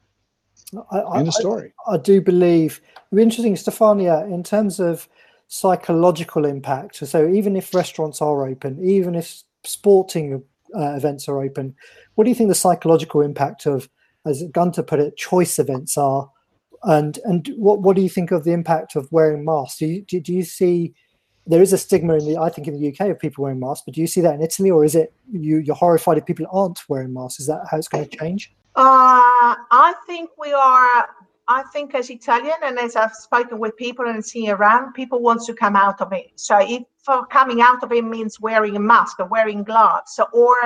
S1: I,
S4: End of story.
S1: I, I do believe, interesting, Stefania, in terms of psychological impact. So even if restaurants are open, even if sporting uh, events are open, what do you think the psychological impact of, as Gunter put it, choice events are and and what what do you think of the impact of wearing masks? Do you do, do you see there is a stigma in the I think in the UK of people wearing masks. But do you see that in Italy, or is it you you're horrified if people aren't wearing masks? Is that how it's going to change?
S2: Uh, I think we are. I think as Italian and as I've spoken with people and seen around, people want to come out of it. So if for coming out of it means wearing a mask or wearing gloves or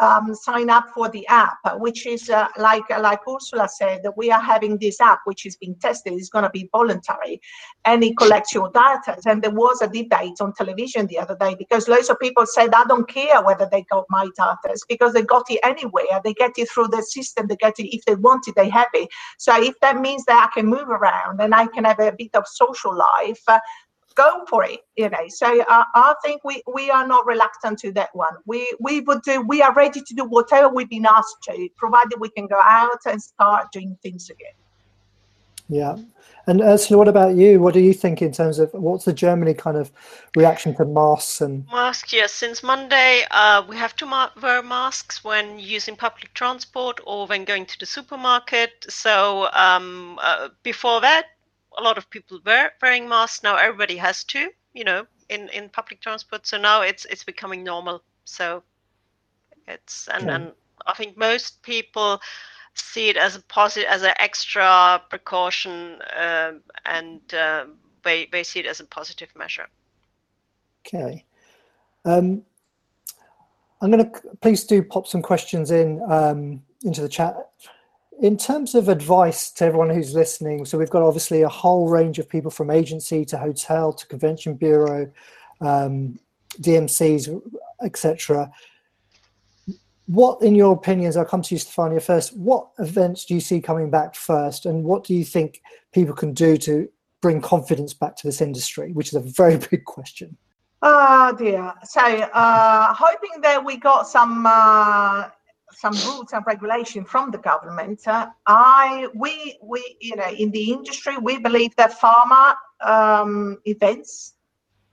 S2: um, sign up for the app, which is uh, like like Ursula said, that we are having this app which is being tested. It's going to be voluntary, and it collects your data. And there was a debate on television the other day because lots of people said, "I don't care whether they got my data because they got it anywhere. They get it through the system. They get it if they want it, they have it. So if that means that I can move around and I can have a bit of social life." Uh, go for it you know so uh, i think we we are not reluctant to that one we we would do we are ready to do whatever we've been asked to provided we can go out and start doing things again
S1: yeah and Ursula, what about you? What do you think in terms of what's the Germany kind of reaction to masks and
S3: masks? Yes, since Monday, uh, we have to ma- wear masks when using public transport or when going to the supermarket. So um, uh, before that, a lot of people were wearing masks. Now everybody has to, you know, in in public transport. So now it's it's becoming normal. So it's and, and I think most people see it as a positive, as an extra precaution, uh, and uh, they they see it as a positive measure.
S1: Okay. Um, I'm going to please do pop some questions in um, into the chat in terms of advice to everyone who's listening, so we've got obviously a whole range of people from agency to hotel to convention bureau, um, DMCs, etc. What, in your opinions, I'll come to you, Stefania, first. What events do you see coming back first, and what do you think people can do to bring confidence back to this industry, which is a very big question?
S2: Oh dear. So, uh, hoping that we got some uh, some rules and regulation from the government. Uh, I we we you know in the industry we believe that pharma um, events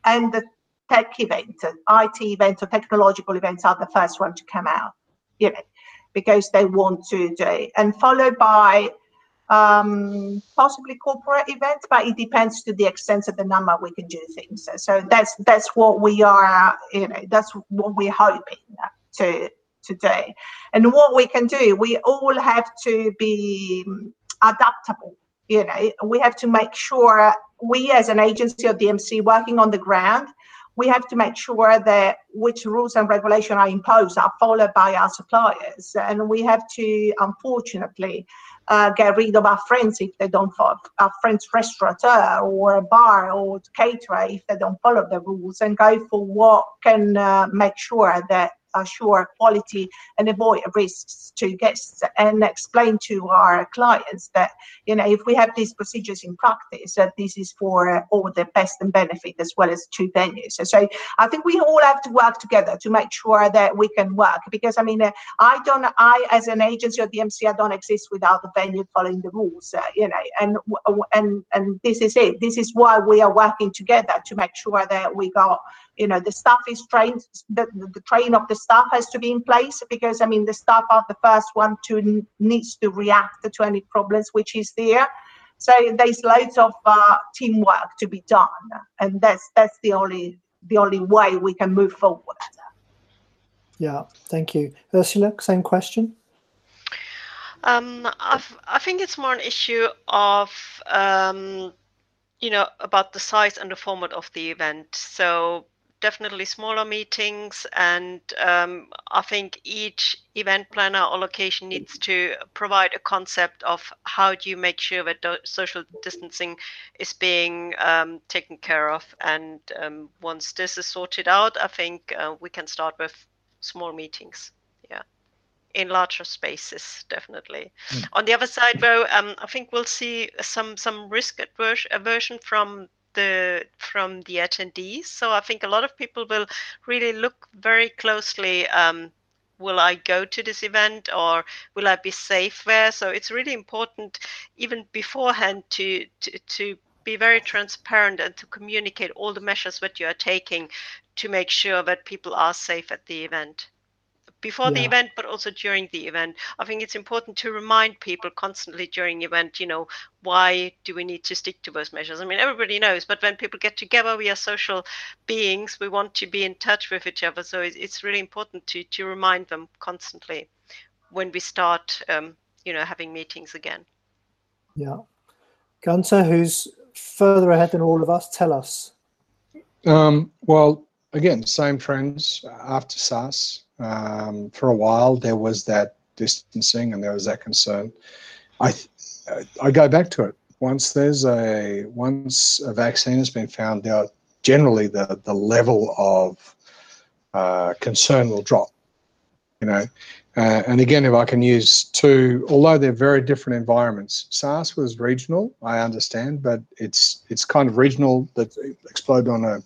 S2: and the tech event, IT events or technological events are the first one to come out. You know, because they want to do it. and followed by um, possibly corporate events, but it depends to the extent of the number we can do things. So, so that's that's what we are, you know, that's what we're hoping to today. And what we can do, we all have to be adaptable. You know, we have to make sure we as an agency or DMC working on the ground, we have to make sure that which rules and regulations are imposed are followed by our suppliers. And we have to, unfortunately, uh, get rid of our friends if they don't follow our friends restaurateur or a bar or caterer if they don't follow the rules and go for what can uh, make sure that assure quality and avoid risks to guests and explain to our clients that you know if we have these procedures in practice that this is for all the best and benefit as well as two venues. So, so i think we all have to work together to make sure that we can work because i mean uh, i don't i as an agency or dmc i don't exist without the venue following the rules uh, you know and and and this is it. This is why we are working together to make sure that we got you know the staff is trained the, the train of the staff has to be in place because i mean the staff are the first one to needs to react to any problems which is there. So there's loads of uh, teamwork to be done and that's that's the only the only way we can move forward.
S1: Yeah thank you. Ursula same question?
S3: Um, i think it's more an issue of um, you know about the size and the format of the event. So definitely smaller meetings and um, i think each event planner or location needs to provide a concept of how do you make sure that social distancing is being um, taken care of. And um, once this is sorted out i think uh, we can start with small meetings. Yeah. In larger spaces definitely. Mm. on the other side though um, i think we'll see some some risk aversion from the from the attendees. So I think a lot of people will really look very closely. Um, will I go to this event or will I be safe there? So it's really important, even beforehand, to to, to be very transparent and to communicate all the measures that you are taking to make sure that people are safe at the event before yeah. the event, but also during the event. I think it's important to remind people constantly during the event, you know, why do we need to stick to those measures? I mean, everybody knows, but when people get together, we are social beings. We want to be in touch with each other. So it's really important to, to remind them constantly when we start, um, you know, having meetings again.
S1: Yeah. Gunter, who's further ahead than all of us, tell us.
S4: Um, well, again, same trends after SARS. Um, for a while, there was that distancing and there was that concern. I I go back to it. Once there's a once a vaccine has been found out, generally the the level of uh, concern will drop. You know, uh, and again, if I can use two, although they're very different environments, SARS was regional, I understand, but it's it's kind of regional that exploded on a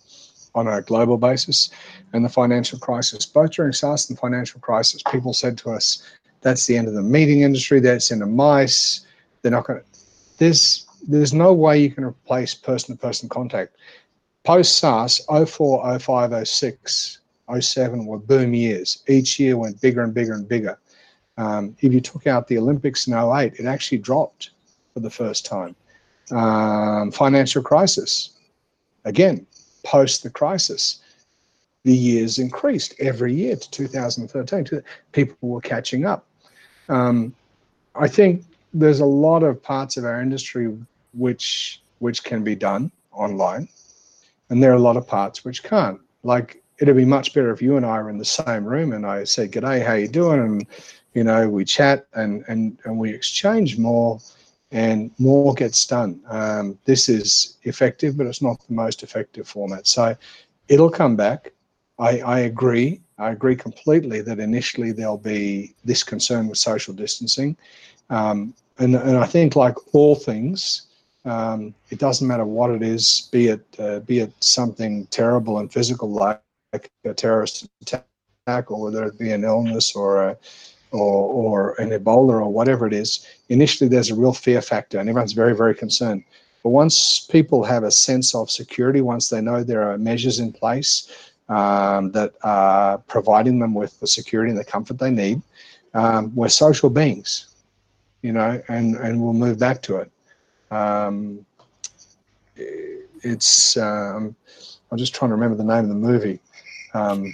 S4: on a global basis, and the financial crisis. Both during SARS and financial crisis, people said to us, "That's the end of the meeting industry. That's in the mice. They're not going to." There's there's no way you can replace person-to-person contact. Post SARS, 04, 05, 06 07 were boom years. Each year went bigger and bigger and bigger. Um, if you took out the Olympics in 08, it actually dropped for the first time. Um, financial crisis, again, post the crisis, the years increased every year to 2013. People were catching up. Um, I think there's a lot of parts of our industry which which can be done online, and there are a lot of parts which can't. Like it'd be much better if you and I were in the same room and I say, "G'day, how you doing?" and you know we chat and and and we exchange more, and more gets done. Um, this is effective, but it's not the most effective format. So it'll come back. I, I agree. I agree completely that initially there'll be this concern with social distancing, um, and and I think like all things. Um, it doesn't matter what it is, be it uh, be it something terrible and physical like like a terrorist attack, or whether it be an illness or a or, or an Ebola or whatever it is, initially there's a real fear factor and everyone's very, very concerned. But once people have a sense of security, once they know there are measures in place um, that are providing them with the security and the comfort they need, um, we're social beings, you know, and, and we'll move back to it. Um, it's, um, I'm just trying to remember the name of the movie. Um,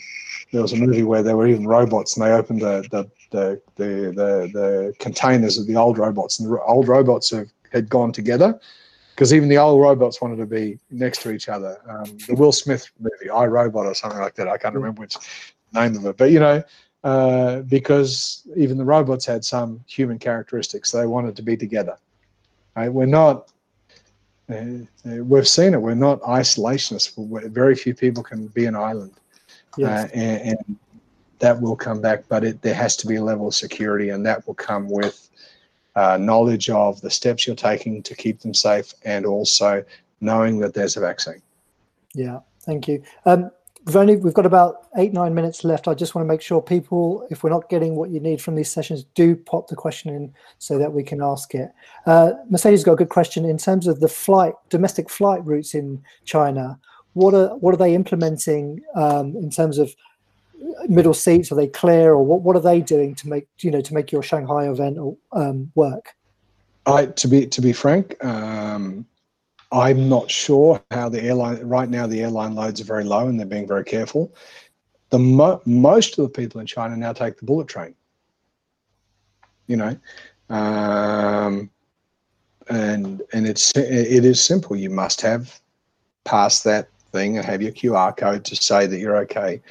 S4: there was a movie where there were even robots, and they opened the the the the, the, the containers of the old robots, and the old robots have, had gone together because even the old robots wanted to be next to each other. Um, the Will Smith movie, I Robot, or something like that. I can't remember which name of it, but you know, uh, because even the robots had some human characteristics, they wanted to be together. Right? We're not uh, uh we've seen it. We're not isolationists. Very few people can be an island yes. uh, and, and, that will come back. But it, there has to be a level of security, and that will come with uh, knowledge of the steps you're taking to keep them safe, and also knowing that there's a vaccine.
S1: Yeah, thank you. Um, we've only we've got about eight nine minutes left. I just want to make sure people, if we're not getting what you need from these sessions, do pop the question in so that we can ask it. Uh, Mercedes got a good question in terms of the flight domestic flight routes in China what are what are they implementing um, in terms of middle seats? Are they clear, or what what are they doing to make you know to make your Shanghai event um, work?
S4: I to be to be frank, um, I'm not sure how the airline right now. The airline loads are very low, and they're being very careful. The mo- most of the people in China now take the bullet train. You know, um, and and it's it is simple. You must have passed that thing and have your QR code to say that you're okay.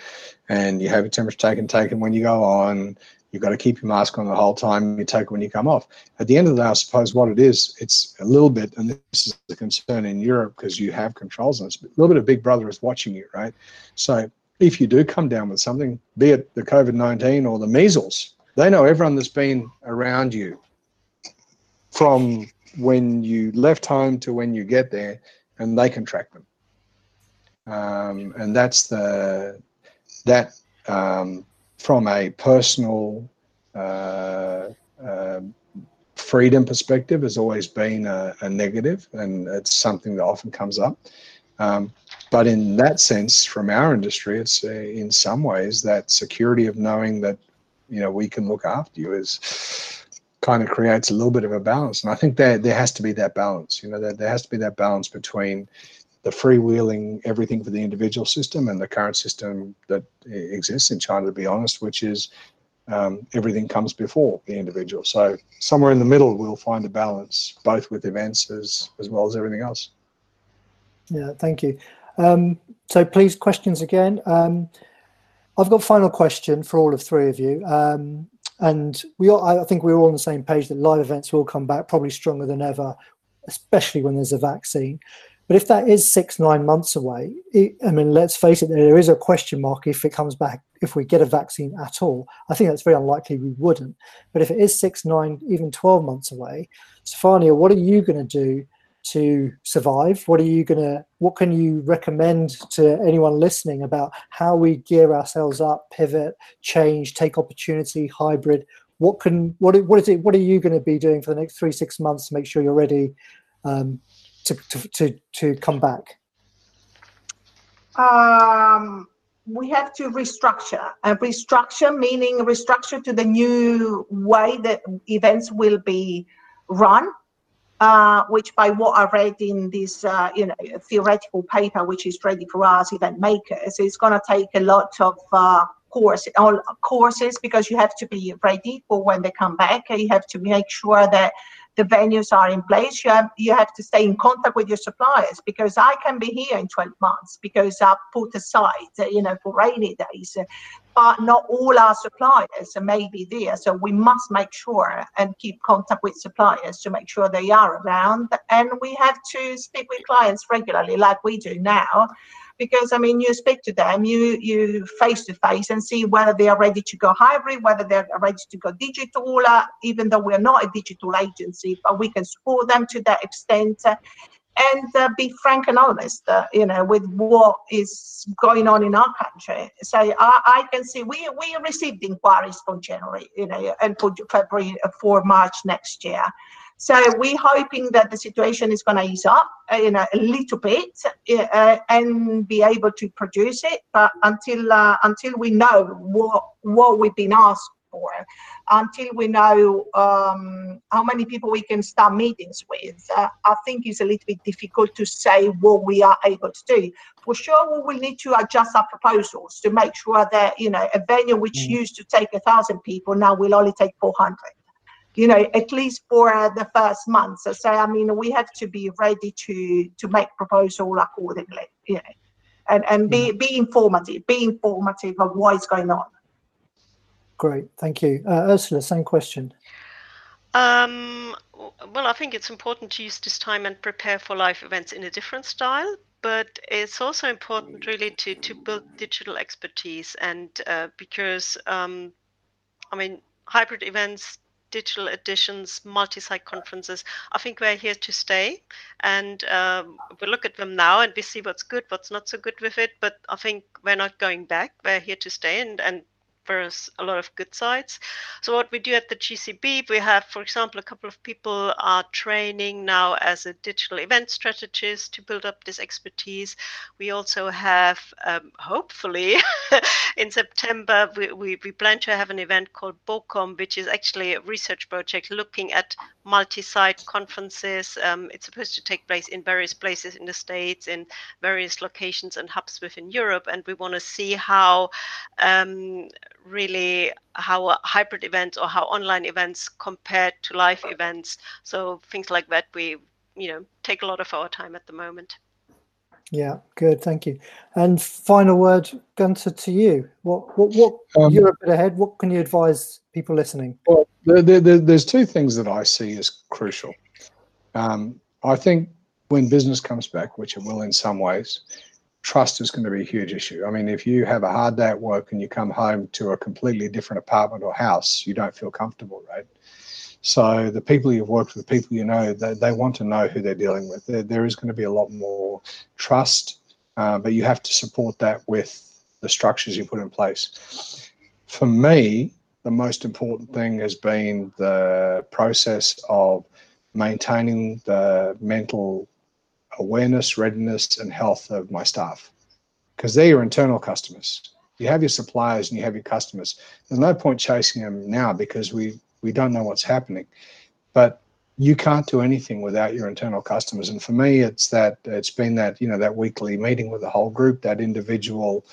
S4: And you have your temperature taken, taken when you go on. You've got to keep your mask on the whole time. You take it when you come off. At the end of the day, I suppose what it is, it's a little bit, and this is the concern in Europe because you have controls on it. A little bit of Big Brother is watching you, right? So if you do come down with something, be it the COVID 19 or the measles, they know everyone that's been around you from when you left home to when you get there, and they can track them um, and that's the that um, from a personal uh, uh, freedom perspective has always been a, a, negative, and it's something that often comes up. Um, but in that sense, from our industry, it's uh, in some ways that security of knowing that you know we can look after you is kind of creates a little bit of a balance. And I think there there has to be that balance. You know, there, there has to be that balance between the freewheeling everything for the individual system and the current system that exists in China, to be honest, which is um, everything comes before the individual. So somewhere in the middle, we'll find a balance, both with events as as well as everything else.
S1: Yeah, thank you. Um, so please, questions again. Um, I've got final question for all of three of you. Um, and we all, I think we're all on the same page that live events will come back probably stronger than ever, especially when there's a vaccine. But if that is six, nine months away, it, I mean, let's face it, there is a question mark if it comes back, if we get a vaccine at all. I think that's very unlikely we wouldn't. But if it is six, nine, even 12 months away, Stefania, what are you going to do to survive? What are you going to, what can you recommend to anyone listening about how we gear ourselves up, pivot, change, take opportunity, hybrid? What can, what, what is it, what are you going to be doing for the next three, six months to make sure you're ready um, to, to, to, to come back?
S2: Um, we have to restructure and restructure meaning restructure to the new way that events will be run uh, which by what I read in this, uh, you know, theoretical paper, which is ready for us event makers, it's going to take a lot of uh, course, all courses because you have to be ready for when they come back. You have to make sure that the venues are in place. You have you have to stay in contact with your suppliers because I can be here in 12 months because I've put aside, uh, you know, for rainy days. Uh, but not all our suppliers may be there, so we must make sure and keep contact with suppliers to make sure they are around. And we have to speak with clients regularly, like we do now because I mean, you speak to them, you you face to face, and see whether they are ready to go hybrid, whether they're ready to go digital. Uh, even though we're not a digital agency, but we can support them to that extent. Uh, and uh, be frank and honest, uh, you know, with what is going on in our country. So I, I, can see we we received inquiries for January, you know, and for February uh, for March next year. So we're hoping that the situation is going to ease up, uh, you know, a little bit, uh, and be able to produce it. But until uh, until we know what what we've been asked for, until we know um, how many people we can start meetings with, uh, I think it's a little bit difficult to say what we are able to do. For sure, we will need to adjust our proposals to make sure that you know a venue which mm. used to take a thousand people now will only take four hundred you know, at least for uh, the first month. So, so, I mean, we have to be ready to to make proposal accordingly, you know, and and be mm-hmm. be informative, be informative of what is going on.
S1: Great, thank you, uh, Ursula. Same question.
S3: Um, well, I think it's important to use this time and prepare for live events in a different style. But it's also important, really, to to build digital expertise, and uh, because um, I mean, hybrid events digital editions, multi-site conferences. I think we're here to stay, and um, we look at them now and we see what's good, what's not so good with it. But I think we're not going back. We're here to stay, and and there's a lot of good sides. So what we do at the GCB, we have, for example, a couple of people are training now as a digital event strategist to build up this expertise. We also have, um, hopefully, in September, we, we, we, plan to have an event called BOCOM, which is actually a research project looking at multi-site conferences. Um, it's supposed to take place in various places in the States, in various locations and hubs within Europe. And we want to see how um, really how hybrid events or how online events compared to live events. So things like that, we you know take a lot of our time at the moment.
S1: Yeah, good, thank you. And final word, Gunter, to you. What what what um, you're a bit ahead. What can you advise people listening?
S4: Well, there, there, there's two things that I see as crucial. Um, I think when business comes back, which it will in some ways, trust is going to be a huge issue. I mean, if you have a hard day at work and you come home to a completely different apartment or house, you don't feel comfortable, right? So the people you've worked with, the people you know, they, they want to know who they're dealing with. There, there is going to be a lot more trust, uh, but you have to support that with the structures you put in place. For me, the most important thing has been the process of maintaining the mental awareness, readiness, and health of my staff because they're your internal customers. You have your suppliers and you have your customers. There's no point chasing them now because we we don't know what's happening. But you can't do anything without your internal customers. And for me, it's that it's been that you know that weekly meeting with the whole group, that individual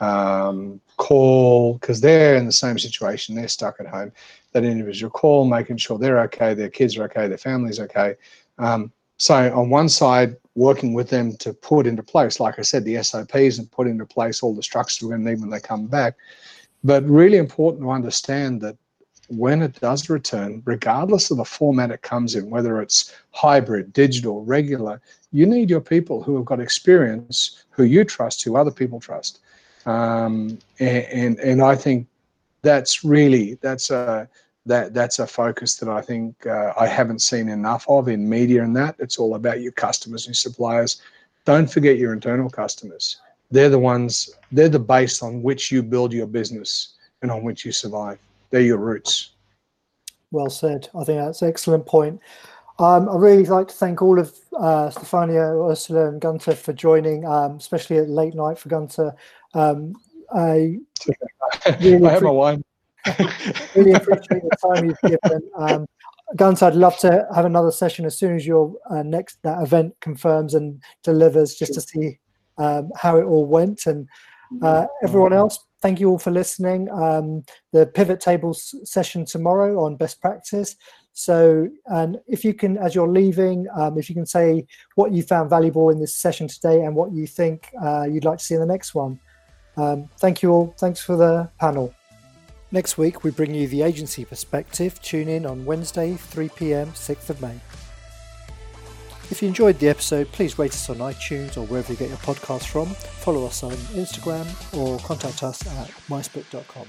S4: um, call because they're in the same situation. They're stuck at home. That individual call, making sure they're okay, their kids are okay, their family's okay. Um, so on one side, working with them to put into place, like I said, the SOPs and put into place all the structures we're going to need when they come back. But really important to understand that when it does return, regardless of the format it comes in, whether it's hybrid, digital, regular, you need your people who have got experience, who you trust, who other people trust. Um, and, and, and I think that's really that's a that that's a focus that I think uh, I haven't seen enough of in media and that it's all about your customers and suppliers. Don't forget your internal customers. They're the ones. They're the base on which you build your business and on which you survive. They're your roots.
S1: Well said. I think that's an excellent point. Um, I really like to thank all of uh, Stefania, Ursula, and Gunter for joining, um, especially at late night for Gunter. Um, I,
S4: really I have my wine.
S1: really appreciate the time you've given. Um, Gunter, I'd love to have another session as soon as your uh, next that event confirms and delivers, just to see um, how it all went. And uh, everyone else, thank you all for listening. Um, the pivot tables session tomorrow on best practice. So, and if you can, as you're leaving, um, if you can say what you found valuable in this session today and what you think uh, you'd like to see in the next one. Um, thank you all. Thanks for the panel. Next week, we bring you the agency perspective. Tune in on Wednesday, 3 pm, 6th of May. If you enjoyed the episode, please rate us on iTunes or wherever you get your podcasts from. Follow us on Instagram or contact us at micebook.com.